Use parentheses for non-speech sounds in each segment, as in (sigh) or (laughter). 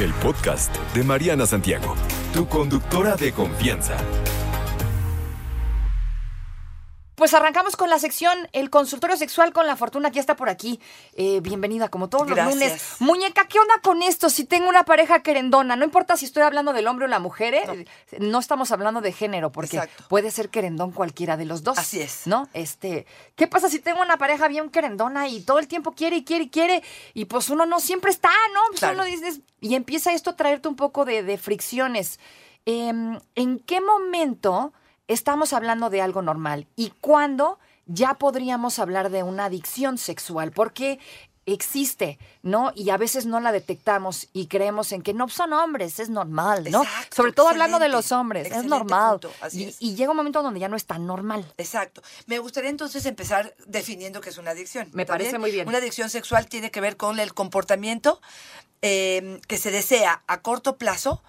El podcast de Mariana Santiago, tu conductora de confianza. Pues arrancamos con la sección El consultorio sexual con la fortuna que ya está por aquí. Eh, bienvenida, como todos los lunes. Muñeca, ¿qué onda con esto? Si tengo una pareja querendona, no importa si estoy hablando del hombre o la mujer, ¿eh? no, estamos hablando de género, porque Exacto. puede ser querendón cualquiera de los dos. Así es. ¿No? Este, ¿qué pasa si tengo una pareja bien querendona y todo el tiempo quiere y quiere y quiere? Y pues uno no siempre está, ¿no? Pues Claro. uno dices, y empieza esto a traerte un poco de, de fricciones. Em, ¿En qué momento estamos hablando de algo normal? ¿Y cuándo ya podríamos hablar de una adicción sexual? Porque existe, ¿no? Y a veces no la detectamos y creemos en que no son hombres, es normal, ¿no? Exacto, Sobre todo hablando de los hombres, es normal. y, es. y llega un momento donde ya no es tan normal. Exacto. Me gustaría entonces empezar definiendo qué es una adicción. Me ¿Está parece muy bien. Una adicción sexual tiene que ver con el comportamiento eh, que se desea a corto plazo,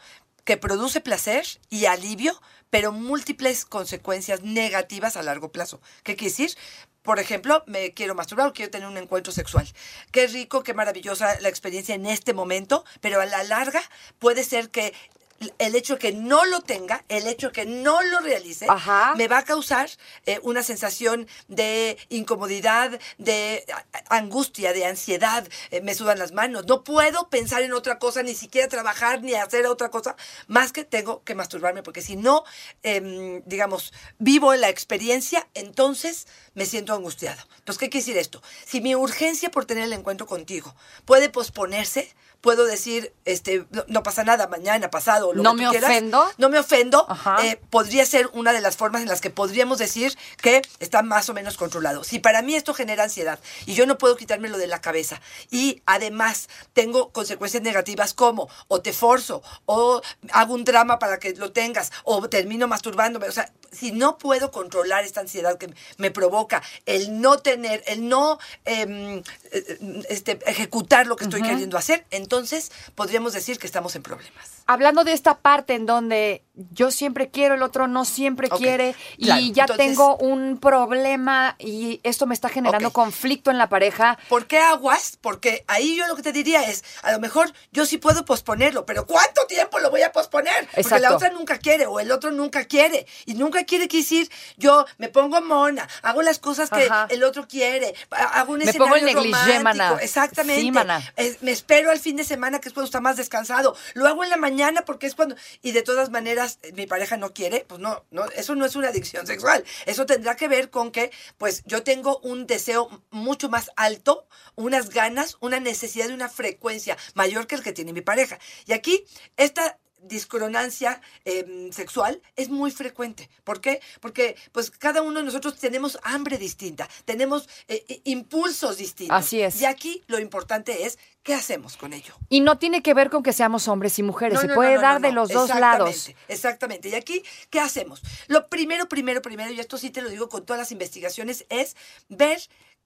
que produce placer y alivio, pero múltiples consecuencias negativas a largo plazo. ¿Qué quiere decir? Por ejemplo, me quiero masturbar o quiero tener un encuentro sexual. Qué rico, qué maravillosa la experiencia en este momento, pero a la larga puede ser que el hecho de que no lo tenga, el hecho de que no lo realice, Ajá. me va a causar eh, una sensación de incomodidad, de angustia, de ansiedad, eh, me sudan las manos. No puedo pensar en otra cosa, ni siquiera trabajar, ni hacer otra cosa, más que tengo que masturbarme, porque si no, em, digamos, vivo la experiencia, entonces me siento angustiado. Entonces, ¿qué quiere decir esto? Si mi urgencia por tener el encuentro contigo puede posponerse, puedo decir, este, no, no pasa nada, mañana, pasado, lo No que tú me quieras, ofendo. no me ofendo, eh, podría ser una de las formas en las que podríamos decir que está más o menos controlado. Si para mí esto genera ansiedad y yo no puedo quitármelo de la cabeza y además tengo consecuencias negativas como o te forzo o hago un drama para que lo tengas o termino masturbándome, o sea, si no puedo controlar esta ansiedad que me provoca el no tener, el no em, eh, este, ejecutar lo que estoy queriendo hacer, entonces podríamos decir que estamos en problemas. Hablando de esta parte en donde yo siempre quiero, el otro no siempre Ok, quiere, claro, y ya entonces- tengo un problema y esto me está generando Ok. conflicto en la pareja. ¿Por qué aguas? Porque ahí yo lo que te diría es, a lo mejor yo sí puedo posponerlo, pero ¿cuánto tiempo lo voy a posponer? Porque Exacto. la otra nunca quiere o el otro nunca quiere. Y nunca quiere que decir, yo me pongo mona, hago las cosas que Ajá. el otro quiere, ha- hago un Me pongo escenario el negligé, romántico. maná. Exactamente. Sí, maná. Es- me espero al fin de semana, que es cuando está más descansado. Lo hago en la mañana porque es cuando... Y de todas maneras, eh, mi pareja no quiere, pues no, no, eso no es una adicción sexual. Eso tendrá que ver con que, pues, yo tengo un deseo mucho más alto, unas ganas, una necesidad de una frecuencia mayor que el que tiene mi pareja. Y aquí, esta discronancia eh, sexual es muy frecuente. ¿Por qué? Porque pues cada uno de nosotros tenemos hambre distinta, tenemos eh, impulsos distintos. Así es. Y aquí lo importante es qué hacemos con ello. Y no tiene que ver con que seamos hombres y mujeres, No, se no, puede no, dar de los dos lados. Exactamente. Y aquí, ¿qué hacemos? Lo primero, primero, primero, y esto sí te lo digo con todas las investigaciones, es ver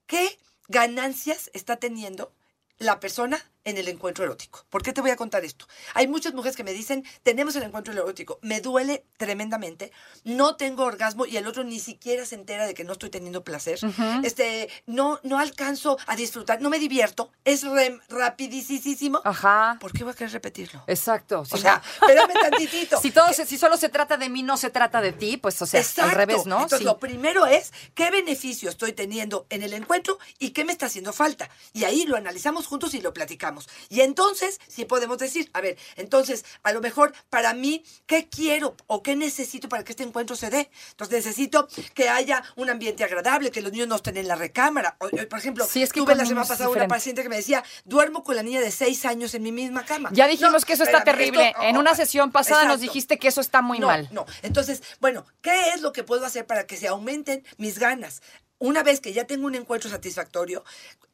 qué ganancias está teniendo la persona en el encuentro erótico. ¿Por qué te voy a contar esto? Hay muchas mujeres que me dicen, tenemos el encuentro erótico, me duele tremendamente, no tengo orgasmo y el otro ni siquiera se entera de que no estoy teniendo placer, este, no, no alcanzo a disfrutar, no me divierto, es rapidísimo. Ajá. ¿Por qué voy a querer repetirlo? Exacto. O sea, no. espérame tantitito. (laughs) si, todo se- si solo se trata de mí, no se trata de ti, pues, o sea, Exacto. al revés, ¿no? Entonces, Sí. lo primero es qué beneficio estoy teniendo en el encuentro y qué me está haciendo falta. Y ahí lo analizamos juntos y lo platicamos. Y entonces, sí podemos decir, a ver, entonces, a lo mejor para mí, ¿qué quiero o qué necesito para que este encuentro se dé? Entonces, necesito que haya un ambiente agradable, que los niños no estén en la recámara. O- o, por ejemplo, Sí, es que tuve la semana pasada una paciente que me decía, duermo con la niña de seis años en mi misma cama. Ya dijimos No, que eso está espérame, terrible. esto- en una oh, sesión pasada nos dijiste que eso está muy no, mal. No, entonces, bueno, ¿qué es lo que puedo hacer para que se aumenten mis ganas? Una vez que ya tengo un encuentro satisfactorio,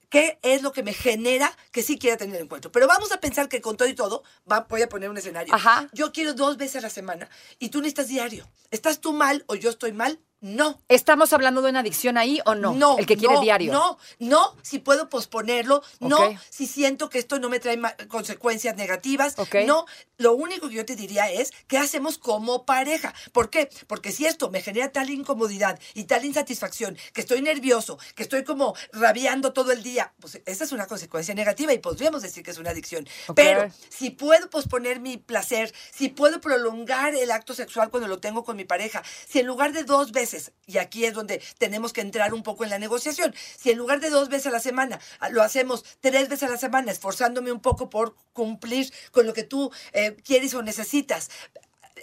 qué es lo que me genera que sí quiera tener encuentro. Pero vamos a pensar que con todo y todo, va- voy a poner un escenario. Ajá. Yo quiero dos veces a la semana y tú necesitas diario. ¿Estás tú mal o yo estoy mal? No. ¿Estamos hablando de una adicción ahí o no? No, El que quiere no, diario. No, no, si puedo posponerlo, no, si siento que esto no me trae consecuencias negativas, no. Lo único que yo te diría es, ¿qué hacemos como pareja? ¿Por qué? Porque si esto me genera tal incomodidad y tal insatisfacción, que estoy nervioso, que estoy como rabiando todo el día, pues esa es una consecuencia negativa y podríamos decir que es una adicción. Pero si puedo posponer mi placer, si puedo prolongar el acto sexual cuando lo tengo con mi pareja, si en lugar de dos veces, y aquí es donde tenemos que entrar un poco en la negociación, si en lugar de dos veces a la semana ah, lo hacemos tres veces a la semana, esforzándome un poco por cumplir con lo que tú eh, quieres o necesitas,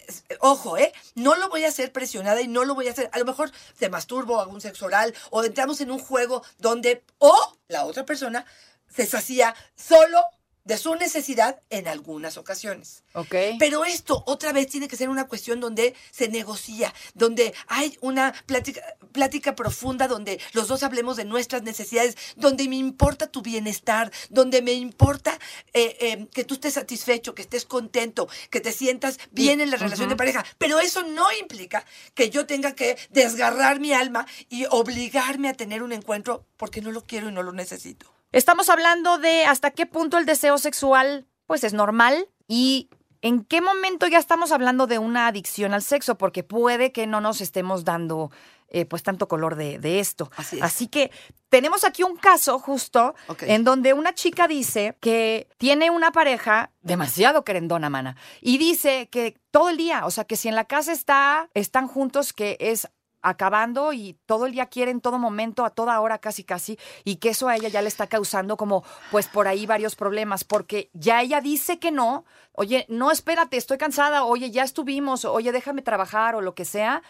es- Ojo, ¿eh? No lo voy a hacer presionada y no lo voy a hacer. A lo mejor te masturbo, hago un sexo oral o entramos en un juego donde o la otra persona se sacía solo de su necesidad en algunas ocasiones. Ok. Pero esto otra vez tiene que ser una cuestión donde se negocia, donde hay una plática, plática profunda, donde los dos hablemos de nuestras necesidades, donde me importa tu bienestar, donde me importa eh, eh, que tú estés satisfecho, que estés contento, que te sientas bien en la relación de pareja. Pero eso no implica que yo tenga que desgarrar mi alma y obligarme a tener un encuentro porque no lo quiero y no lo necesito. Estamos hablando de hasta qué punto el deseo sexual pues es normal y en qué momento ya estamos hablando de una adicción al sexo, porque puede que no nos estemos dando eh, pues tanto color de, de esto. Así es. que tenemos aquí un caso justo en donde una chica dice que tiene una pareja demasiado querendona, mana, y dice que todo el día, o sea, que si en la casa está, están juntos, que es acabando y todo el día quiere en todo momento, a toda hora casi casi, y que eso a ella ya le está causando como pues por ahí varios problemas, porque ya ella dice que no, oye, no espérate, estoy cansada, oye, ya estuvimos, oye, déjame trabajar o lo que sea.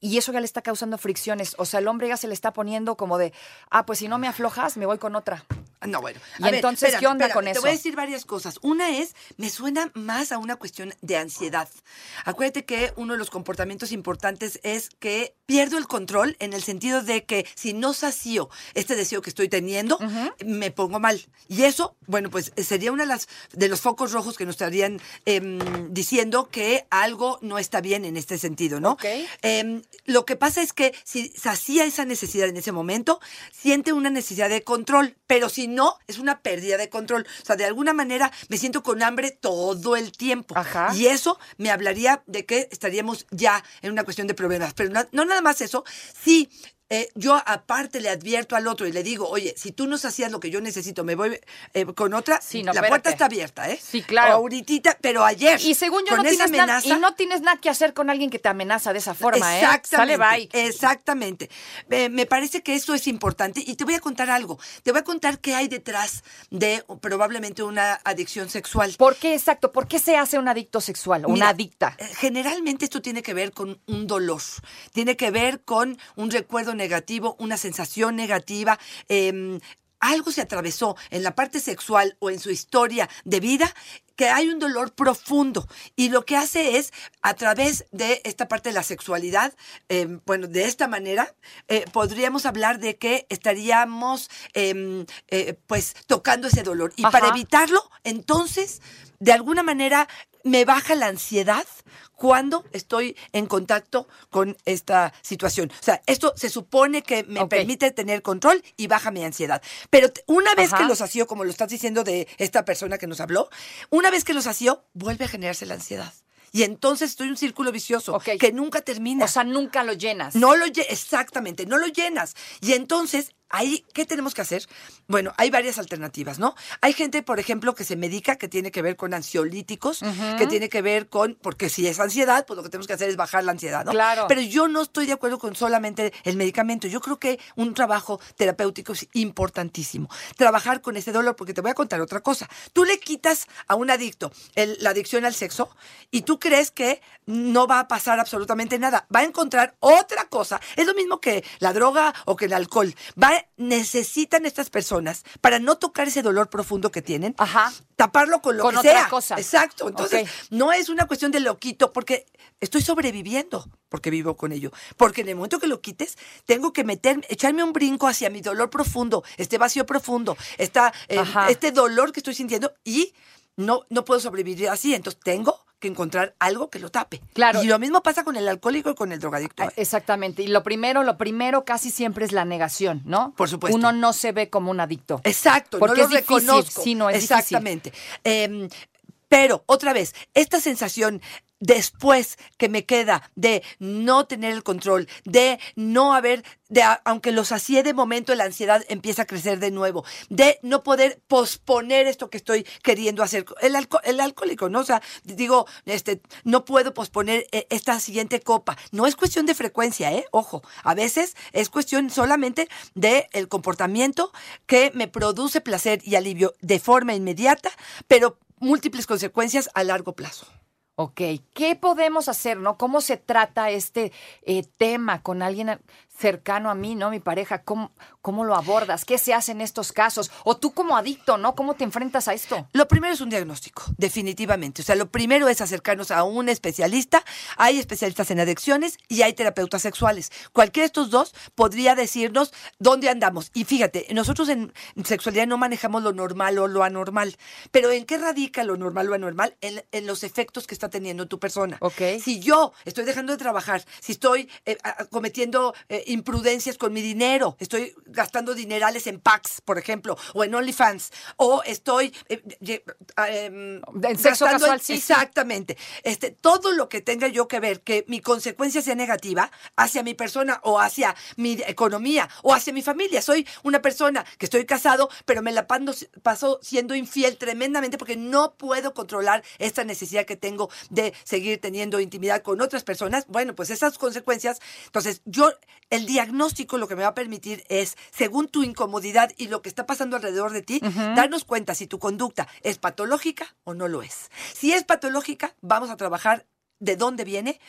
Y eso ya le está causando fricciones. O sea, el hombre ya se le está poniendo como de, ah, pues si no me aflojas, me voy con otra. No, bueno. Y entonces, ¿qué onda con Te eso? voy a decir varias cosas. Una es, me suena más a una cuestión de ansiedad. Acuérdate que uno de los comportamientos importantes es que pierdo el control en el sentido de que si no sacío este deseo que estoy teniendo, me pongo mal. Y eso, bueno, pues sería uno de, las, de los focos rojos que nos estarían em, diciendo que algo no está bien en este sentido, ¿no? Em, lo que pasa es que si sacía esa necesidad en ese momento, siente una necesidad de control, pero si no, es una pérdida de control. O sea, de alguna manera me siento con hambre todo el tiempo. Ajá. Y eso me hablaría de que estaríamos ya en una cuestión de problemas. Pero no, no nada más eso, sí. Eh, yo aparte le advierto al otro y le digo, oye, si tú no hacías lo que yo necesito, me voy eh, con otra, Sí, no, la puerta está abierta, ¿eh? Sí, claro. Ahorita, pero ayer. Y según yo, con no esa tienes, amenaza, y no tienes nada que hacer con alguien que te amenaza de esa forma, ¿eh? Exactamente. Sale, bye. Exactamente. Eh, me parece que eso es importante y te voy a contar algo. Te voy a contar qué hay detrás de probablemente una adicción sexual. ¿Por qué, exacto? ¿Por qué se hace un adicto sexual? Una Mira, adicta. Generalmente esto tiene que ver con un dolor, tiene que ver con un recuerdo negativo, una sensación negativa. em, algo se atravesó en la parte sexual o en su historia de vida que hay un dolor profundo y lo que hace es a través de esta parte de la sexualidad, em, bueno, de esta manera eh, podríamos hablar de que estaríamos em, eh, pues tocando ese dolor y para evitarlo, entonces de alguna manera me baja la ansiedad cuando estoy en contacto con esta situación. O sea, esto se supone que me permite tener control y baja mi ansiedad. Pero una vez Ajá. que lo sació, como lo estás diciendo de esta persona que nos habló, una vez que lo sació, vuelve a generarse la ansiedad. Y entonces estoy en un círculo vicioso que nunca termina. O sea, nunca lo llenas. No lo exactamente, no lo llenas. Y entonces, ahí, ¿qué tenemos que hacer? Bueno, hay varias alternativas, ¿no? Hay gente, por ejemplo, que se medica, que tiene que ver con ansiolíticos, que tiene que ver con, porque si es ansiedad, pues lo que tenemos que hacer es bajar la ansiedad, ¿no? Claro. Pero yo no estoy de acuerdo con solamente el medicamento. Yo creo que un trabajo terapéutico es importantísimo. Trabajar con ese dolor, porque te voy a contar otra cosa. Tú le quitas a un adicto el- la adicción al sexo y tú crees que no va a pasar absolutamente nada. Va a encontrar otra cosa. Es lo mismo que la droga o que el alcohol. Va ¿Qué necesitan estas personas para no tocar ese dolor profundo que tienen? Ajá. Taparlo con lo Con que otra sea. cosa. Exacto. Entonces, no es una cuestión de lo quito, porque estoy sobreviviendo, porque vivo con ello. Porque en el momento que lo quites, tengo que meter, echarme un brinco hacia mi dolor profundo, este vacío profundo, esta, eh, este dolor que estoy sintiendo y no, no puedo sobrevivir así. Entonces, tengo que encontrar algo que lo tape. Claro. Y lo mismo pasa con el alcohólico y con el drogadicto. Ah, ¿eh? Exactamente. Y lo primero, lo primero casi siempre es la negación, ¿no? Por supuesto. Uno no se ve como un adicto. Exacto, Porque no es difícil, reconozco. sí, no, es difícil. Exactamente. Pero, otra vez, esta sensación después que me queda de no tener el control, de no haber, de aunque lo sacié de momento, la ansiedad empieza a crecer de nuevo, de no poder posponer esto que estoy queriendo hacer. El, alco- el alcohólico, ¿no? O sea, digo, este, no puedo posponer eh, esta siguiente copa. No es cuestión de frecuencia, ¿eh? Ojo, a veces es cuestión solamente del el comportamiento que me produce placer y alivio de forma inmediata, pero múltiples consecuencias a largo plazo. Ok, ¿qué podemos hacer, no? ¿Cómo se trata este eh, tema con alguien cercano a mí, no? Mi pareja, ¿cómo, ¿cómo lo abordas? ¿Qué se hace en estos casos? O tú como adicto, ¿no? ¿Cómo te enfrentas a esto? Lo primero es un diagnóstico, definitivamente. O sea, lo primero es acercarnos a un especialista. Hay especialistas en adicciones y hay terapeutas sexuales. Cualquiera de estos dos podría decirnos dónde andamos. Y fíjate, nosotros en sexualidad no manejamos lo normal o lo anormal. Pero ¿en qué radica lo normal o anormal? En, en los efectos que está teniendo tu persona. Ok. Si yo estoy dejando de trabajar, si estoy eh, cometiendo eh, imprudencias con mi dinero, estoy gastando dinerales en packs, por ejemplo, o en OnlyFans, o estoy eh, em, En sexo gastando casual, sí. Exactamente. Este, todo lo que tenga yo que ver que mi consecuencia sea negativa hacia mi persona o hacia mi economía o hacia mi familia. Soy una persona que estoy casado, pero me la paso siendo infiel tremendamente porque no puedo controlar esta necesidad que tengo de seguir teniendo intimidad con otras personas. Bueno, pues esas consecuencias. Entonces, yo, el diagnóstico lo que me va a permitir es, según tu incomodidad y lo que está pasando alrededor de ti, darnos cuenta si tu conducta es patológica o no lo es. Si es patológica, vamos a trabajar de dónde viene.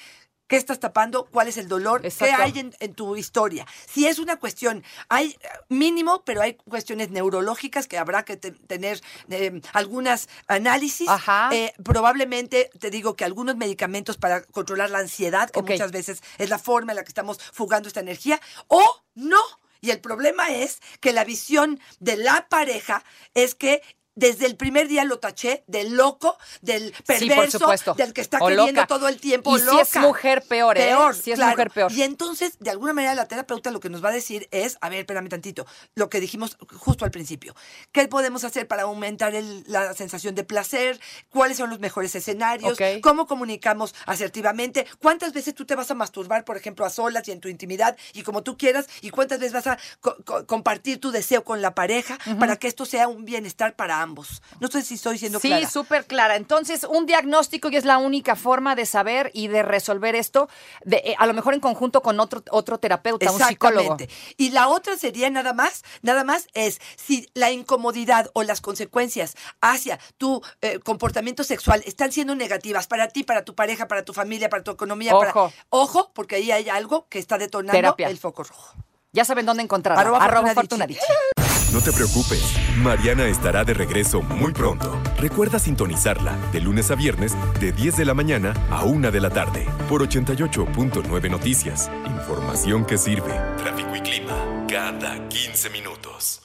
¿Qué estás tapando? ¿Cuál es el dolor? Exacto. ¿Qué hay en, en tu historia? Si es una cuestión, hay mínimo, pero hay cuestiones neurológicas que habrá que te- tener eh, algunas análisis. Ajá. Eh, probablemente te digo que algunos medicamentos para controlar la ansiedad, que muchas veces es la forma en la que estamos fugando esta energía, o no. Y el problema es que la visión de la pareja es que desde el primer día lo taché del loco, del perverso, del que está queriendo todo el tiempo. Y si es mujer, peor, ¿eh? Peor, Si es claro. mujer, peor. Y entonces, de alguna manera, la terapeuta lo que nos va a decir es, a ver, espérame tantito, lo que dijimos justo al principio. ¿Qué podemos hacer para aumentar el- la sensación de placer? ¿Cuáles son los mejores escenarios? ¿Cómo comunicamos asertivamente? ¿Cuántas veces tú te vas a masturbar, por ejemplo, a solas y en tu intimidad y como tú quieras? ¿Y cuántas veces vas a co- co- compartir tu deseo con la pareja para que esto sea un bienestar para ambos? No sé si estoy siendo Sí, clara. súper clara. Entonces, un diagnóstico y es la única forma de saber y de resolver esto, de, eh, a lo mejor en conjunto con otro, otro terapeuta, un psicólogo. Y la otra sería nada más, nada más es si la incomodidad o las consecuencias hacia tu eh, comportamiento sexual están siendo negativas para ti, para tu pareja, para tu familia, para tu economía. para- Ojo. ojo, porque ahí hay algo que está detonando Terapia. el foco rojo. Ya saben dónde encontrarla. Arroba Arroba. Fortunadichi. No te preocupes, Mariana estará de regreso muy pronto. Recuerda sintonizarla de lunes a viernes de 10 de la mañana a 1 de la tarde por 88.9 Noticias. Información que sirve. Tráfico y clima cada 15 minutos.